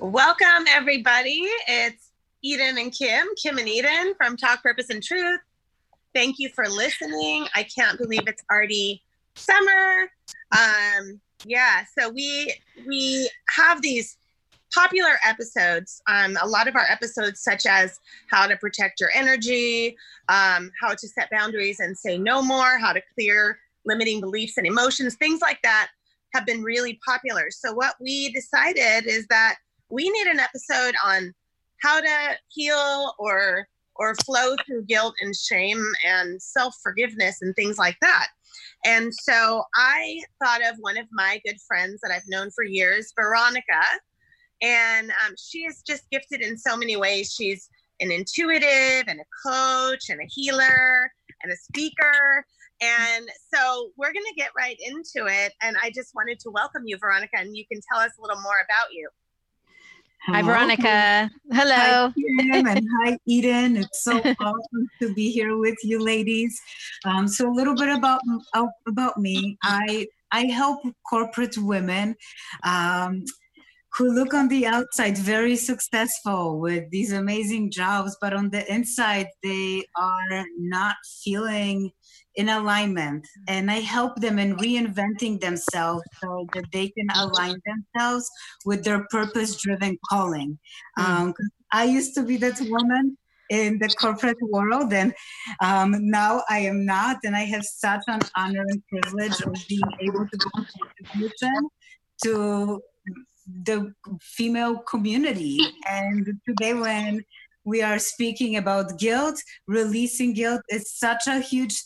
Welcome, everybody. It's Eden and Kim, Kim and Eden from Talk Purpose and Truth. Thank you for listening. I can't believe it's already summer. Um, yeah, so we we have these popular episodes. Um, a lot of our episodes, such as how to protect your energy, um, how to set boundaries and say no more, how to clear limiting beliefs and emotions, things like that, have been really popular. So what we decided is that we need an episode on how to heal or or flow through guilt and shame and self-forgiveness and things like that. And so i thought of one of my good friends that i've known for years veronica. And um, she is just gifted in so many ways. She's an intuitive and a coach and a healer and a speaker. And so we're going to get right into it. And i just wanted to welcome you veronica and you can tell us a little more about you Hi, Veronica. Hello. Hi, Kim, and hi, Eden. It's so awesome to be here with you, ladies. Um, so, a little bit about about me. I I help corporate women. Um, who look on the outside very successful with these amazing jobs, but on the inside, they are not feeling in alignment and i help them in reinventing themselves so that they can align themselves with their purpose driven calling. Mm. um, i used to be that woman in the corporate world and um, now i am not and i have such an honor and privilege of being able to contribution to the female community. And today when we are speaking about guilt releasing guilt is such a huge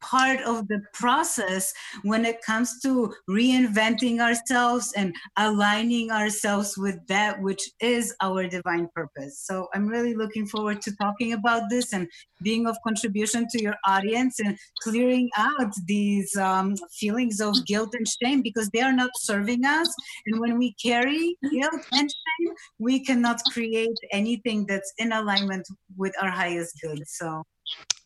part of the process when it comes to reinventing ourselves and aligning ourselves with that which is our divine purpose. So I'm really looking forward to talking about this and being of contribution to your audience and clearing out these um, feelings of guilt and shame because they are not serving us. And when we carry guilt and shame, we cannot create anything that's in alignment with our highest good. So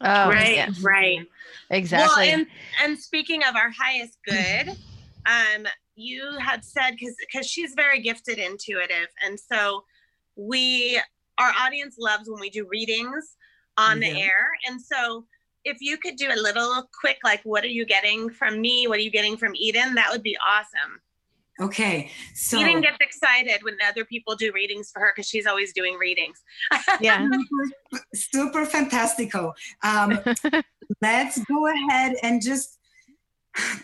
Oh, right, right. Exactly. Well, and, and speaking of our highest good, um, you had said because because she's very gifted intuitive, and so we our audience loves when we do readings on the air, and so if you could do a little quick like what are you getting from me? What are you getting from eden? That would be awesome Okay. So Eden gets excited when other people do readings for her because she's always doing readings. yeah. Super, super fantastico. Um, let's go ahead and just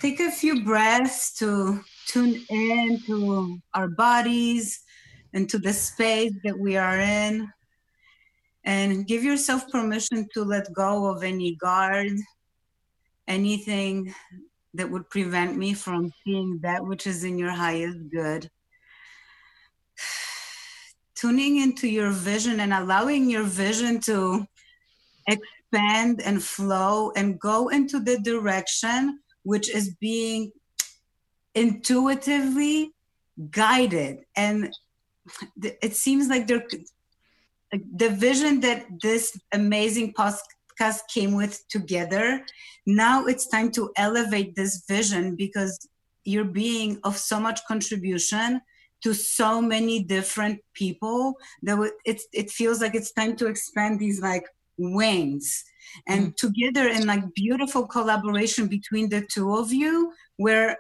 take a few breaths to tune in to our bodies and to the space that we are in. And give yourself permission to let go of any guard, anything that would prevent me from seeing that which is in your highest good. Tuning into your vision and allowing your vision to expand and flow and go into the direction which is being intuitively guided. And it seems like there, the vision that this amazing podcast came with together. Now it's time to elevate this vision because you're being of so much contribution to so many different people that it, it feels like it's time to expand these like wings and mm together in like beautiful collaboration between the two of you where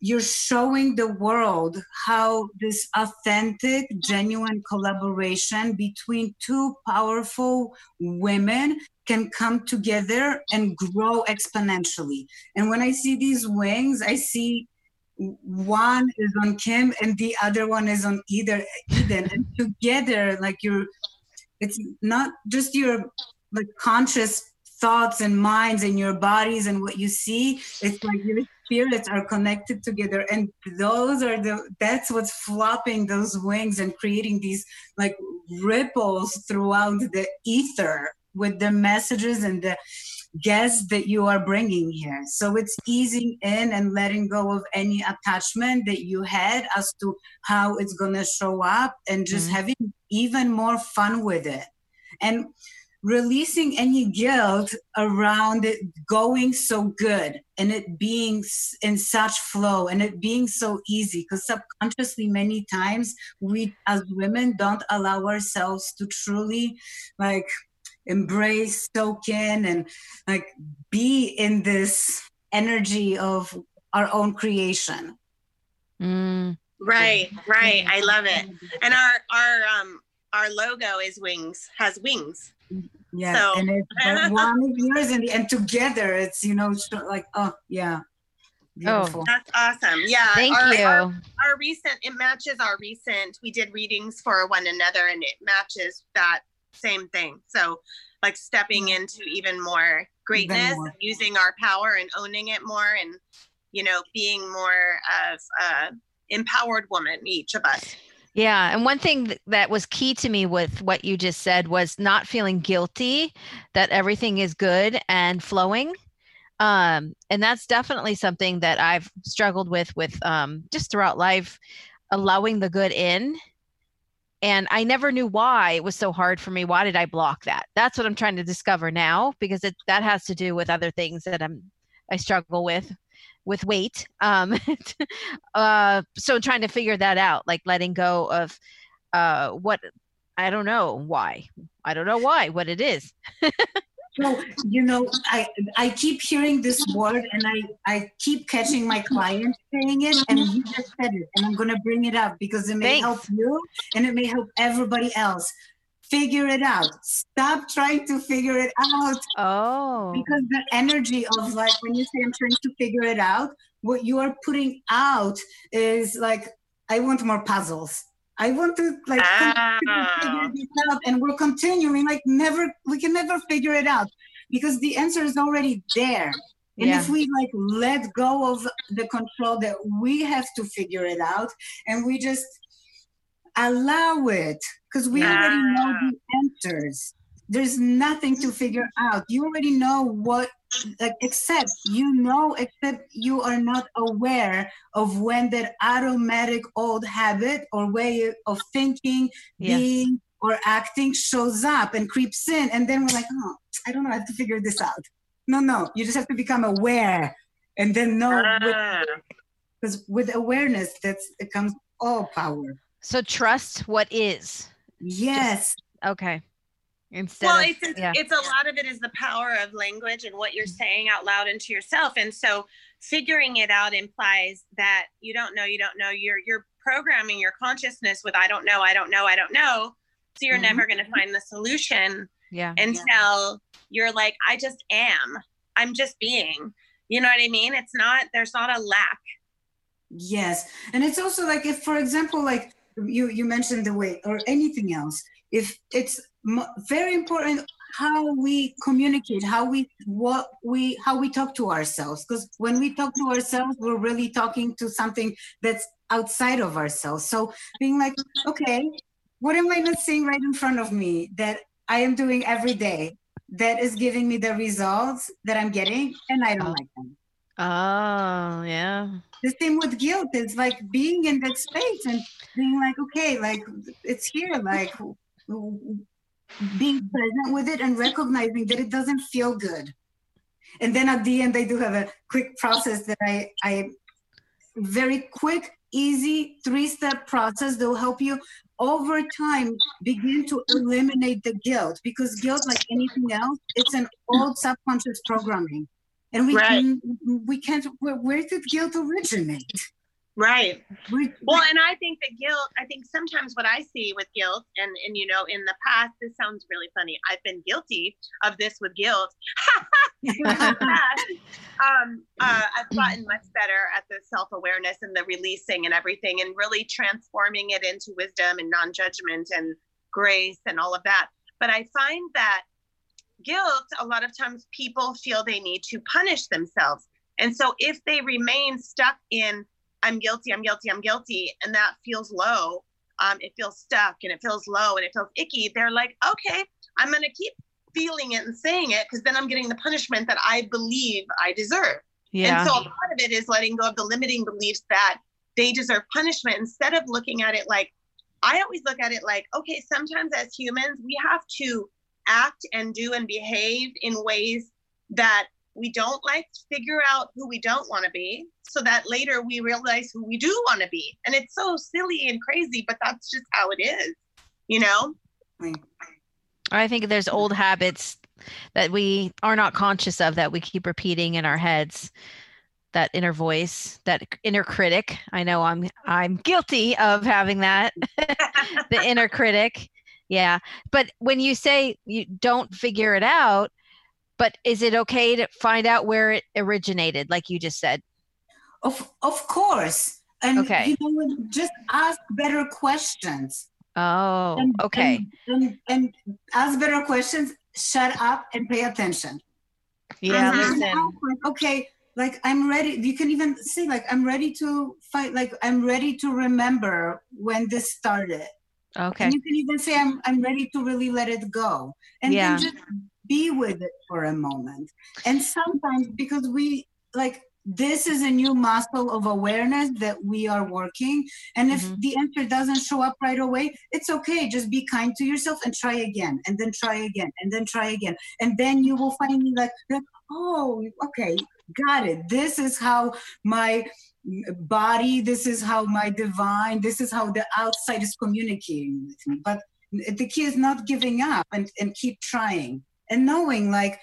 you're showing the world how this authentic genuine collaboration between two powerful women can come together and grow exponentially and when i see these wings i see one is on Kim and the other one is on either Eden, and together, like you're, it's not just your like conscious thoughts and minds and your bodies and what you see. It's like your spirits are connected together, and those are the that's what's flopping those wings and creating these like ripples throughout the ether with the messages and the guests that you are bringing here. So it's easing in and letting go of any attachment that you had as to how it's going to show up and just mm-hmm. having even more fun with it. And releasing any guilt around it going so good and it being in such flow and it being so easy because subconsciously many times we as women don't allow ourselves to truly like embrace, soak in, and like be in this energy of our own creation. Mm. Right, right. I love it. And our our um our logo is wings, has wings. Yeah, so. and it's one of yours, and, and together it's you know like oh yeah, Beautiful. Oh, that's awesome. Yeah. Thank our, you. Our, our, recent, it matches our recent, we did readings for one another and it matches that same thing. So like stepping into even more greatness, more. using our power and owning it more and, you know, being more of a empowered woman, each of us. Yeah. And one thing that was key to me with what you just said was not feeling guilty that everything is good and flowing. Um, and that's definitely something that I've struggled with, with um, just throughout life, allowing the good in and i never knew why it was so hard for me why did i block that that's what i'm trying to discover now because it that has to do with other things that i'm i struggle with with weight um uh so trying to figure that out like letting go of uh what i don't know why i don't know why what it is So, you know, I I keep hearing this word and I, I keep catching my clients saying it and you just said it and I'm gonna bring it up because it may Thanks. help you and it may help everybody else. Figure it out. Stop trying to figure it out. Oh. Because the energy of like when you say I'm trying to figure it out, what you are putting out is like, I want more puzzles. I want to like ah. figure this out, and we're continuing like never. We can never figure it out because the answer is already there. And yeah. if we like let go of the control that we have to figure it out, and we just allow it, because we ah. already know the answers. There's nothing to figure out. You already know what like except you know except you are not aware of when that automatic old habit or way of thinking yeah. being or acting shows up and creeps in and then we're like oh i don't know i have to figure this out no no you just have to become aware and then know because ah. with, with awareness that's it comes all power so trust what is yes. just, okay. Instead well of, it's yeah. it's a lot of it is the power of language and what you're mm-hmm. saying out loud into yourself. And so figuring it out implies that you don't know you don't know. You're you're programming your consciousness with i don't know i don't know i don't know. So you're mm-hmm. never going to find the solution yeah. until yeah. you're like i just am. I'm just being. You know what i mean? It's not there's not a lack. Yes. And it's also like if for example like you you mentioned the weight or anything else. If it's very important how we communicate how we what we how we talk to ourselves. Because when we talk to ourselves we're really talking to something that's outside of ourselves. So being like okay what am i not seeing right in front of me that i am doing every day that is giving me the results that i'm getting and i don't like them oh yeah. The same with guilt it's like being in that space and being like okay like it's here like being present with it and recognizing that it doesn't feel good. And then at the end, I do have a quick process that I, I very quick, easy three-step process that will help you over time begin to eliminate the guilt. Because guilt, like anything else, it's an old subconscious programming, and we Right. can, we can't. Where, where did guilt originate? Right. We, Well, and I think that guilt, I think sometimes what I see with guilt, and and you know, in the past, this sounds really funny. I've been guilty of this with guilt. In the past, um, uh, I've gotten much better at the self awareness and the releasing and everything, and really transforming it into wisdom and non judgment and grace and all of that. But I find that guilt, a lot of times people feel they need to punish themselves. And so if they remain stuck in, I'm guilty, I'm guilty, I'm guilty, and that feels low, um, it feels stuck and it feels low and it feels icky, they're like, okay, I'm going to keep feeling it and saying it because then I'm getting the punishment that I believe I deserve. Yeah. And so a part of it is letting go of the limiting beliefs that they deserve punishment instead of looking at it like, I always look at it like, okay, sometimes as humans, we have to act and do and behave in ways that we don't like, figure out who we don't want to be, so that later we realize who we do want to be. And it's so silly and crazy, but that's just how it is, you know? I think there's old habits that we are not conscious of that we keep repeating in our heads. That inner voice, that inner critic. I know I'm I'm guilty of having that. the inner critic. Yeah. But when you say you don't figure it out, but is it okay to find out where it originated, like you just said? of of course. And Okay. you know, just ask better questions. Oh, and, okay. And, and, and ask better questions. Shut up and pay attention. Yeah, listen. Okay, like I'm ready. You can even say like I'm ready to fight. Like I'm ready to remember when this started. Okay. And you can even say I'm I'm ready to really let it go. And Yeah. then just be with it for a moment. And sometimes because we like this is a new muscle of awareness that we are working. And if Mhm. the answer doesn't show up right away, it's okay. Just be kind to yourself and try again, and then try again, and then try again. And then you will finally like, like oh, okay, got it. This is how my body, this is how my divine, this is how the outside is communicating with me. But the key is not giving up and, and keep trying and knowing like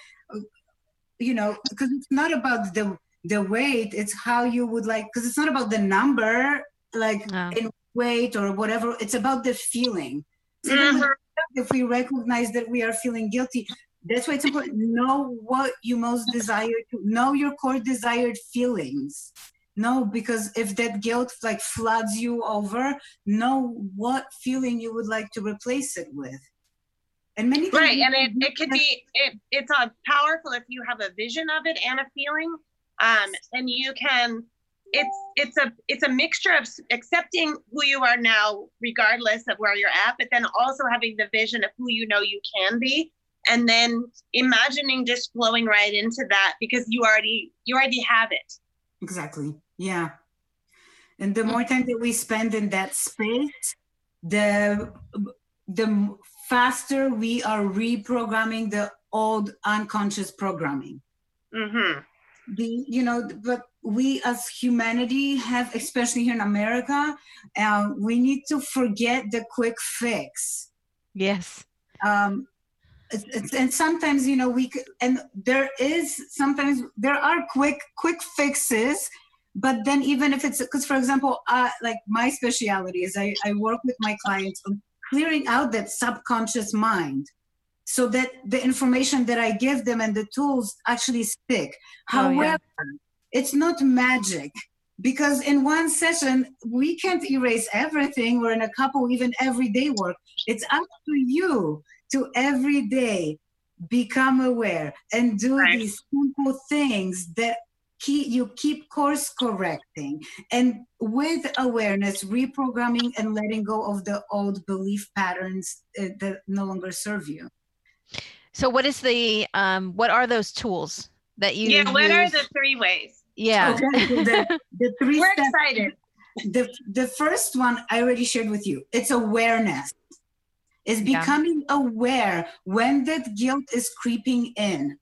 you know because it's not about the the weight it's how you would like because it's not about the number like No. in weight or whatever it's about the feeling So Mhm. if we recognize that we are feeling guilty that's why it's important. Know what you most desire to know your core desired feelings. No because if that guilt like floods you over know what feeling you would like to replace it with. And many right and it, can it could be it, it's uh, powerful if you have a vision of it and a feeling um and you can it's it's a it's a mixture of accepting who you are now regardless of where you're at but then also having the vision of who you know you can be and then imagining just flowing right into that because you already you already have it Exactly. Yeah. And the more time that we spend in that space, the the faster we are reprogramming the old unconscious programming. mm-hmm. The you know, but we as humanity have, especially here in America, uh, we need to forget the quick fix. Yes. um it's, it's, and sometimes you know we and there is sometimes there are quick quick fixes but then even if it's because for example uh, like my speciality is I, I work with my clients on clearing out that subconscious mind so that the information that i give them and the tools actually stick. Oh, yeah. however it's not magic because in one session we can't erase everything. Or in a couple even everyday work. It's up to you to every day become aware and do Right. these simple things that keep you keep course correcting and with awareness reprogramming and letting go of the old belief patterns uh, that no longer serve you So what is the um what are those tools that you yeah what are the three ways yeah. okay so the, the three we're steps excited the the first one I already shared with you. It's awareness. Is Yeah. becoming aware when that guilt is creeping in.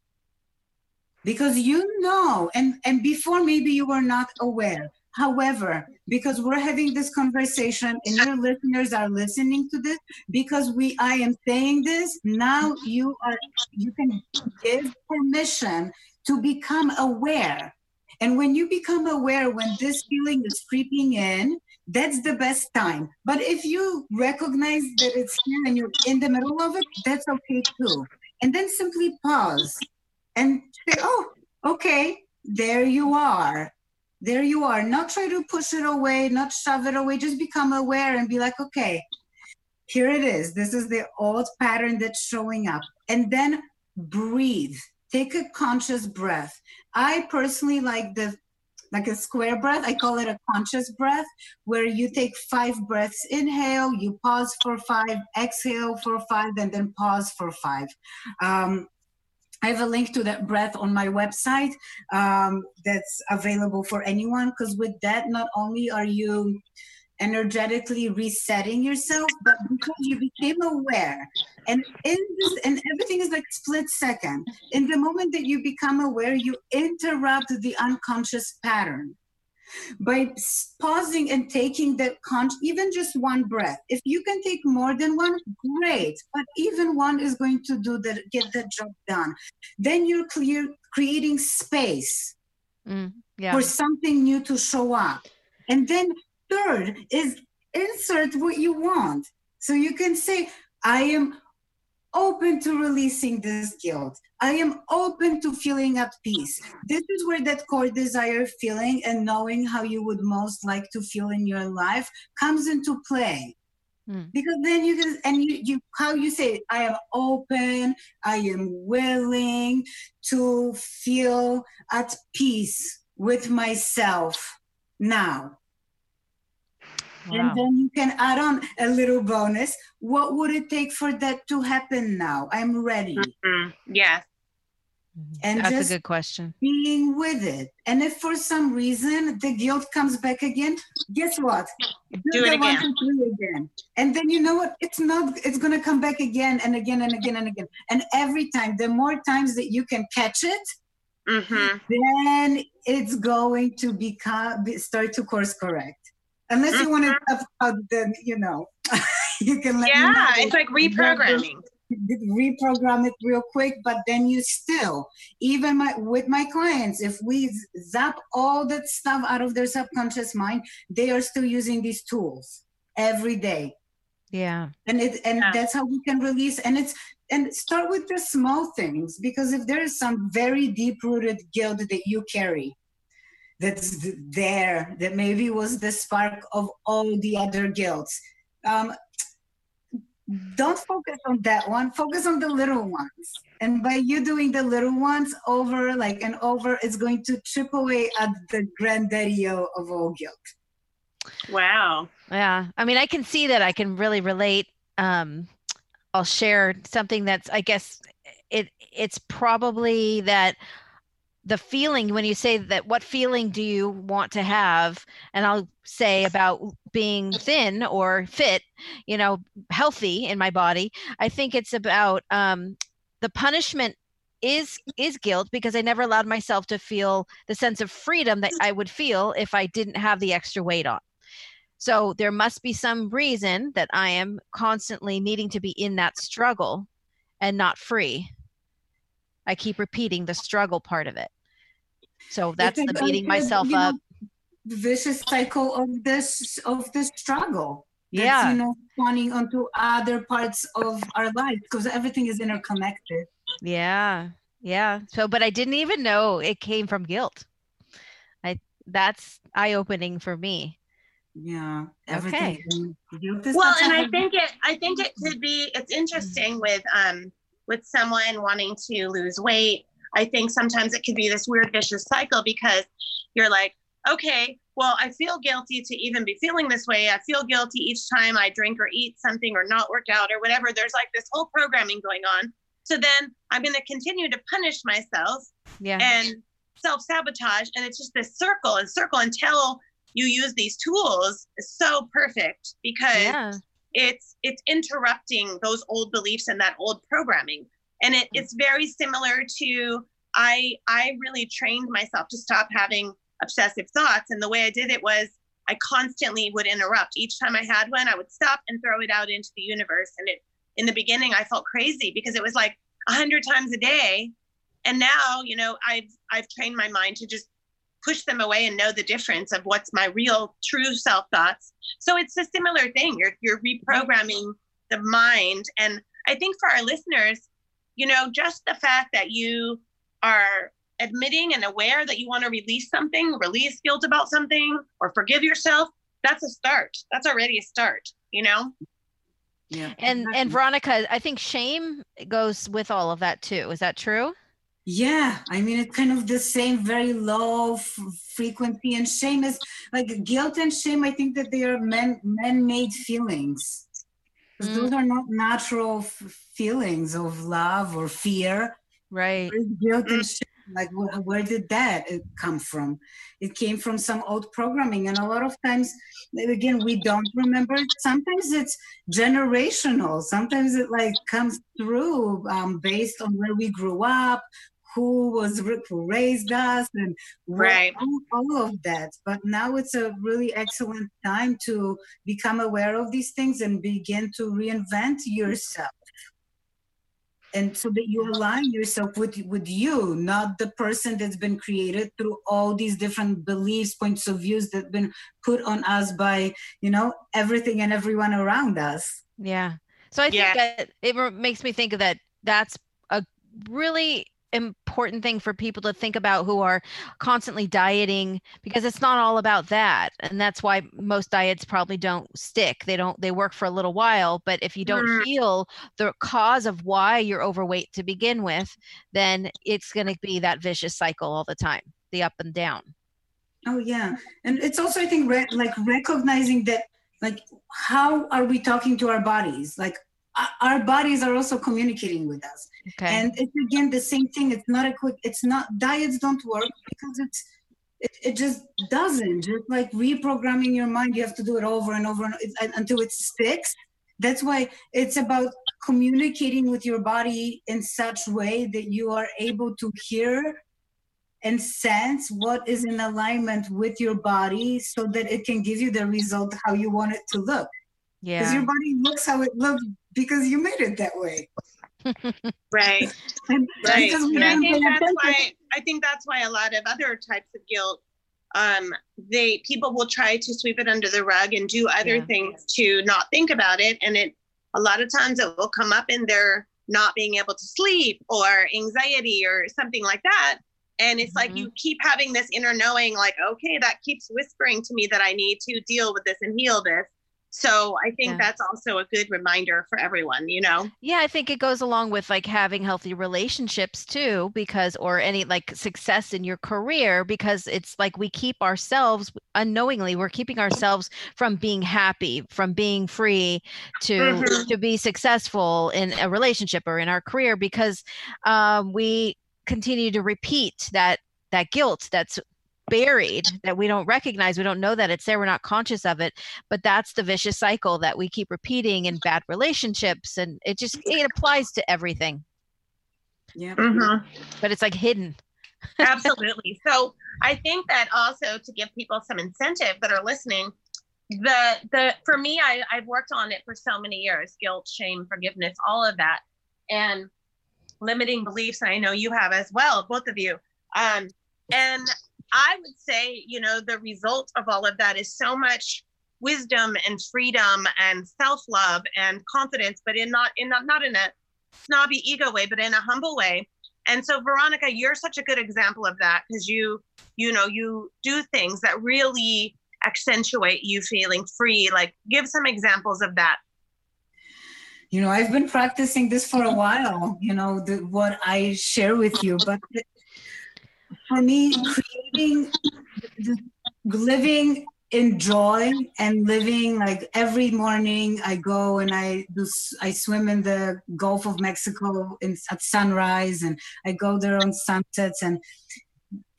Because you know, and and before maybe you were not aware, However, because we're having this conversation and your listeners are listening to this, because we I am saying this, now mm-hmm. you are you can give permission to become aware. And when you become aware when this feeling is creeping in, that's the best time. But if you recognize that it's here and you're in the middle of it, that's okay too. And then simply pause and say, oh, okay, there you are. There you are. Not try to push it away, not shove it away, just become aware and be like, okay, here it is. This is the old pattern that's showing up. And then breathe. Take a conscious breath. I personally like the like a square breath. I call it a conscious breath, where you take five breaths, inhale, you pause for five, exhale for five, and then pause for five. Um, I have a link to that breath on my website um, that's available for anyone because with that, not only are you energetically resetting yourself, but because you became aware. And in this, and everything is like split second. In the moment that you become aware, you interrupt the unconscious pattern by pausing and taking that con even just one breath if you can take more than one great but even one is going to do that get the job done then you're clear creating space Mm, yeah. for something new to show up and then third is insert what you want so you can say i am open to releasing this guilt. I am open to feeling at peace. This is where that core desire feeling and knowing how you would most like to feel in your life comes into play. Hmm. Because then you can, and you, you, how you say, I am open, I am willing to feel at peace with myself now. Wow. And then you can add on a little bonus. What would it take for that to happen now? I'm ready. Mhm. Yes. And That's just a good question. being with it. And if for some reason the guilt comes back again, guess what? Do it again. two, three again. And then you know what? It's not, it's gonna come back again and again and again and again. And every time, the more times that you can catch it, hmm then it's going to become start to course correct. Unless you want to talk about the, you know, you can let me know. Yeah, it's like reprogramming. reprogram it real quick but then you still even my with my clients if we zap all that stuff out of their subconscious mind they are still using these tools every day Yeah. and it and Yeah. that's how we can release and it's and start with the small things because if there is some very deep rooted guilt that you carry that's there that maybe was the spark of all the other guilts um, don't focus on that one focus on the little ones and by you doing the little ones over like and over it's going to chip away at the granddaddy of of all guilt Wow. Yeah. I mean, I can see that I can really relate. Um, I'll share something that's, I guess, it it's probably that the feeling when you say that what feeling do you want to have? And i'll say about being thin or fit you know healthy in my body i think it's about um, the punishment is is guilt because i never allowed myself to feel the sense of freedom that i would feel if i didn't have the extra weight on. So there must be some reason that i am constantly needing to be in that struggle and not free i keep repeating the struggle part of it so that's It's the beating you know, myself you know, up vicious cycle of this of this struggle that's, yeah you know spawning onto other parts of our life because everything is interconnected Yeah. Yeah. So, but I didn't even know it came from guilt. I that's eye-opening for me. yeah everything guilt is Well, and I think it I think it could be it's interesting with um with someone wanting to lose weight. I think sometimes it could be this weird vicious cycle because you're like, okay, well, I feel guilty to even be feeling this way. I feel guilty each time I drink or eat something or not work out or whatever. There's like this whole programming going on. So then I'm going to continue to punish myself Yeah. and self sabotage. And it's just this circle and circle until you use these tools is so perfect because yeah. It's it's interrupting those old beliefs and that old programming. And it, it's very similar to I I really trained myself to stop having obsessive thoughts. And the way I did it was I constantly would interrupt. Each time I had one, I would stop and throw it out into the universe. And it, in the beginning, I felt crazy because it was like a hundred times a day. And now, you know, I've I've trained my mind to just push them away and know the difference of what's my real true self thoughts. So it's a similar thing. You're you're reprogramming the mind. And I think for our listeners, you know, just the fact that you are admitting and aware that you want to release something, release guilt about something, or forgive yourself, that's a start. That's already a start, you know? Yeah. And and Veronica, I think shame goes with all of that too. Is that true? Yeah, I mean it's kind of the same, very low f- frequency, and shame is like guilt and shame. I think that they are men man-made feelings. Mm. Those are not natural f- feelings of love or fear. Right. Guilt and shame like where, where did that uh, come from it came from some old programming and a lot of times again we don't remember sometimes it's generational sometimes it like comes through um, based on where we grew up who was who raised us and right. all, all, of that but now it's a really excellent time to become aware of these things and begin to reinvent yourself and so that you align yourself with with you not the person that's been created through all these different beliefs points of views that have been put on us by you know everything and everyone around us yeah so i think yeah. that it makes me think of that that's a really important thing for people to think about who are constantly dieting because it's not all about that and that's why most diets probably don't stick. They don't they work for a little while but if you don't mm. feel the cause of why you're overweight to begin with then it's going to be that vicious cycle all the time the up and down. Oh yeah and it's also i think re- like recognizing that like how are we talking to our bodies? Like our bodies are also communicating with us. Okay. and it's again the same thing. It's not a quick it's not diets don't work because it's it, it just doesn't. Just like reprogramming your mind you have to do it over and over and, until it sticks. That's why it's about communicating with your body in such way that you are able to hear and sense what is in alignment with your body so that it can give you the result how you want it to look. Yeah. because your body looks how it looks because you made it that way. Right. And right. and i think that's why i think that's why a lot of other types of guilt um, they people will try to sweep it under the rug and do other yeah. things to not think about it. And it a lot of times it will come up in their not being able to sleep or anxiety or something like that. And it's mm-hmm. like you keep having this inner knowing like okay that keeps whispering to me that i need to deal with this and heal this so I think yeah. that's also a good reminder for everyone, you know? Yeah, I think it goes along with like having healthy relationships too, because, or any like success in your career, because it's like we keep ourselves unknowingly, we're keeping ourselves from being happy, from being free to, mm-hmm. to be successful in a relationship or in our career because um, we continue to repeat that that guilt that's buried that we don't recognize we don't know that it's there we're not conscious of it but that's the vicious cycle that we keep repeating in bad relationships and it just it applies to everything. Yeah. Mm-hmm. but it's like hidden. Absolutely. So i think that also to give people some incentive that are listening the the for me I, i've worked on it for so many years guilt shame forgiveness all of that and limiting beliefs and i know you have as well both of you um and I would say, you know, the result of all of that is so much wisdom and freedom and self-love and confidence, but in not in not, not in a snobby ego way, but in a humble way. And so Veronica, you're such a good example of that because you, you know, you do things that really accentuate you feeling free. Like give some examples of that you know i've been practicing this for a while you know the, what i share with you but for me, creating, living in joy and living like every morning I go and I do I swim in the Gulf of Mexico in, at sunrise and I go there on sunsets. And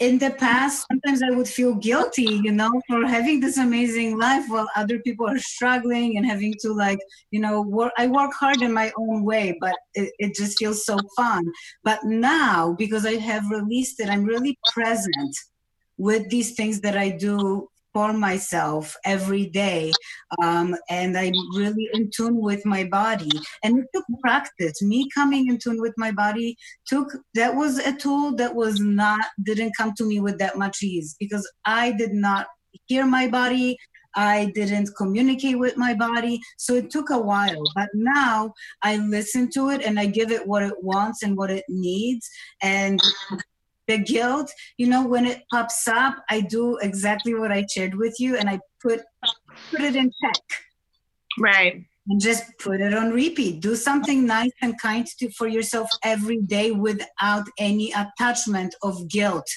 in the past sometimes i would feel guilty you know for having this amazing life while other people are struggling and having to like you know work i work hard in my own way but it, it just feels so fun. But now because i have released it i'm really present with these things that I do for myself every day. Um, and I'm really in tune with my body. And it took practice. Me coming in tune with my body took, that was a tool that was not, didn't come to me with that much ease because I did not hear my body. I didn't communicate with my body. So it took a while. But now I listen to it and I give it what it wants and what it needs. And the guilt, you know, when it pops up, I do exactly what I shared with you and I put put it in check. Right. And just put it on repeat. Do something nice and kind to, for yourself every day without any attachment of guilt.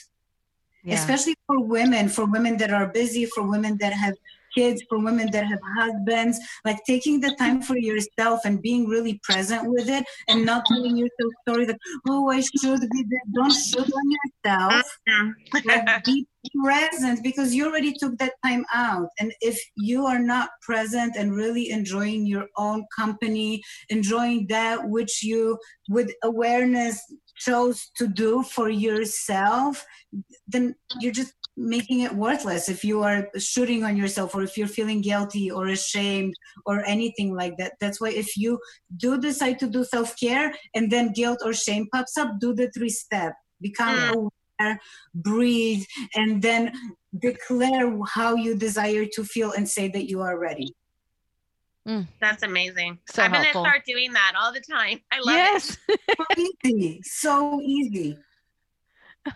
Yeah. Especially for women, for women that are busy, for women that have kids, for women that have husbands, like taking the time for yourself and being really present with it and not telling yourself story that, oh, I should be there. Don't should on yourself. Uh-huh. like, be present because you already took that time out. And if you are not present and really enjoying your own company, enjoying that which you with awareness chose to do for yourself, then you're just making it worthless if you are shooting on yourself or if you're feeling guilty or ashamed or anything like that that's why if you do decide to do self-care and then guilt or shame pops up do the three step become mm. aware breathe and then declare how you desire to feel and say that you are ready Mm. That's amazing. So I'm helpful. gonna start doing that all the time. I love yes. it. so easy. So easy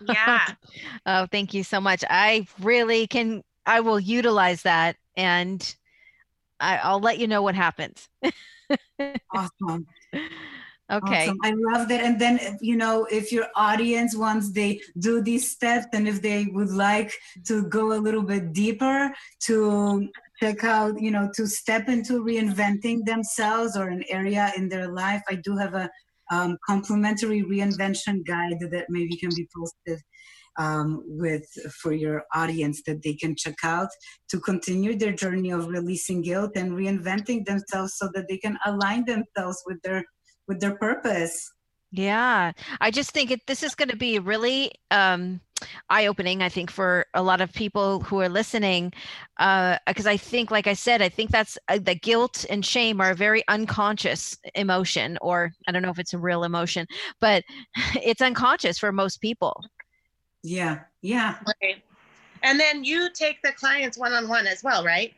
yeah. Oh thank you so much. I really can i will utilize that and I, will let you know what happens. Awesome. Okay. Awesome. i love that. And then you know if your audience once they do these steps and if they would like to go a little bit deeper to check out you know to step into reinventing themselves or an area in their life i do have a um, complimentary reinvention guide that maybe can be posted um, with for your audience that they can check out to continue their journey of releasing guilt and reinventing themselves so that they can align themselves with their with their purpose yeah i just think it, this is going to be really um, eye opening, I think, for a lot of people who are listening. Because uh, I think, like I said, I think that's uh, the guilt and shame are a very unconscious emotion, or I don't know if it's a real emotion, but it's unconscious for most people. Yeah. Yeah. Right. And then you take the clients one on one as well, right?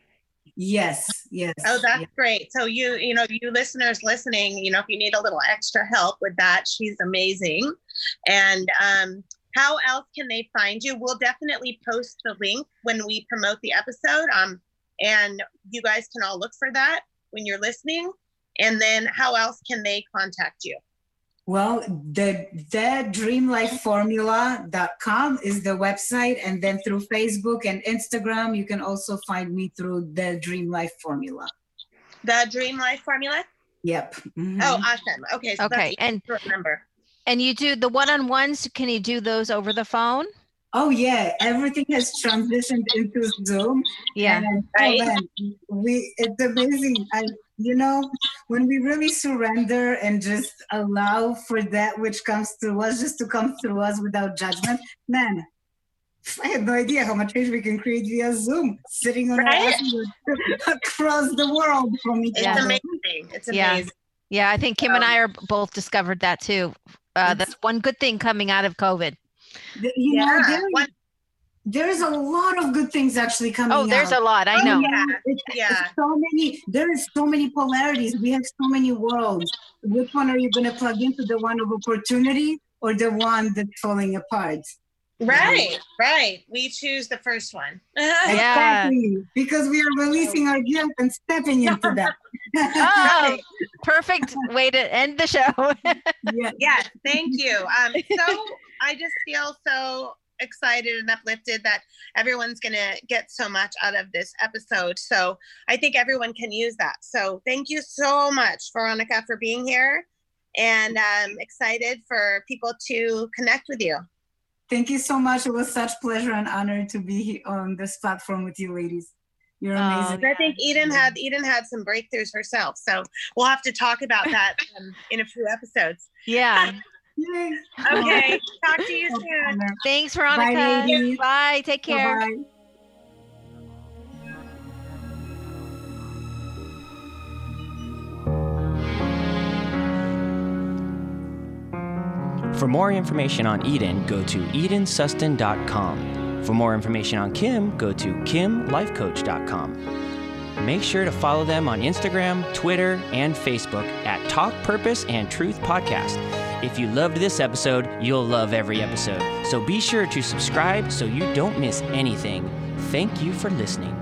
Yes, yes. Oh, that's yes. great. So you, you know, you listeners listening, you know, if you need a little extra help with that, she's amazing. And um, how else can they find you? We'll definitely post the link when we promote the episode. Um, and you guys can all look for that when you're listening. And then how else can they contact you? Well, the the dreamlifeformula.com is the website, and then through Facebook and Instagram, you can also find me through the Dream Life Formula. The Dream Life Formula. Yep. Mm-hmm. Oh, awesome. Okay. So okay, and remember. And you do the one-on-ones. Can you do those over the phone? Oh yeah, everything has transitioned into Zoom. Yeah, and, right. we it's amazing. I you know when we really surrender and just allow for that which comes through us just to come through us without judgment, man. I had no idea how much change we can create via Zoom, sitting on right? across the world from each it's other. Amazing. It's amazing. Yeah. yeah, I think Kim um, and I are both discovered that too uh, that's one good thing coming out of COVID. You yeah. know, there, there's a lot of good things actually coming. Oh, there's out. a lot. I know. yeah, it's, yeah. It's so many. There is so many polarities. We have so many worlds. Which one are you going to plug into? The one of opportunity or the one that's falling apart? Right, right. We choose the first one. exactly. Yeah. Because we are releasing our guilt and stepping into that. oh, perfect way to end the show. yeah. Yes, thank you. Um, so I just feel so excited and uplifted that everyone's going to get so much out of this episode. So I think everyone can use that. So thank you so much, Veronica, for being here. And I'm excited for people to connect with you. Thank you so much. It was such pleasure and honor to be on this platform with you ladies. You're amazing. Oh, I think Eden had Eden had some breakthroughs herself. So we'll have to talk about that um, in a few episodes. Yeah. Yay. Okay. Talk to you soon. Thanks, Veronica. ladies. Bye. Take care. Bye-bye. For more information on Eden, go to edensuston.com. For more information on Kim, go to kimlifecoach.com. Make sure to follow them on Instagram, Twitter, and Facebook at Talk Purpose and Truth Podcast. If you loved this episode, you'll love every episode. So be sure to subscribe so you don't miss anything. Thank you for listening.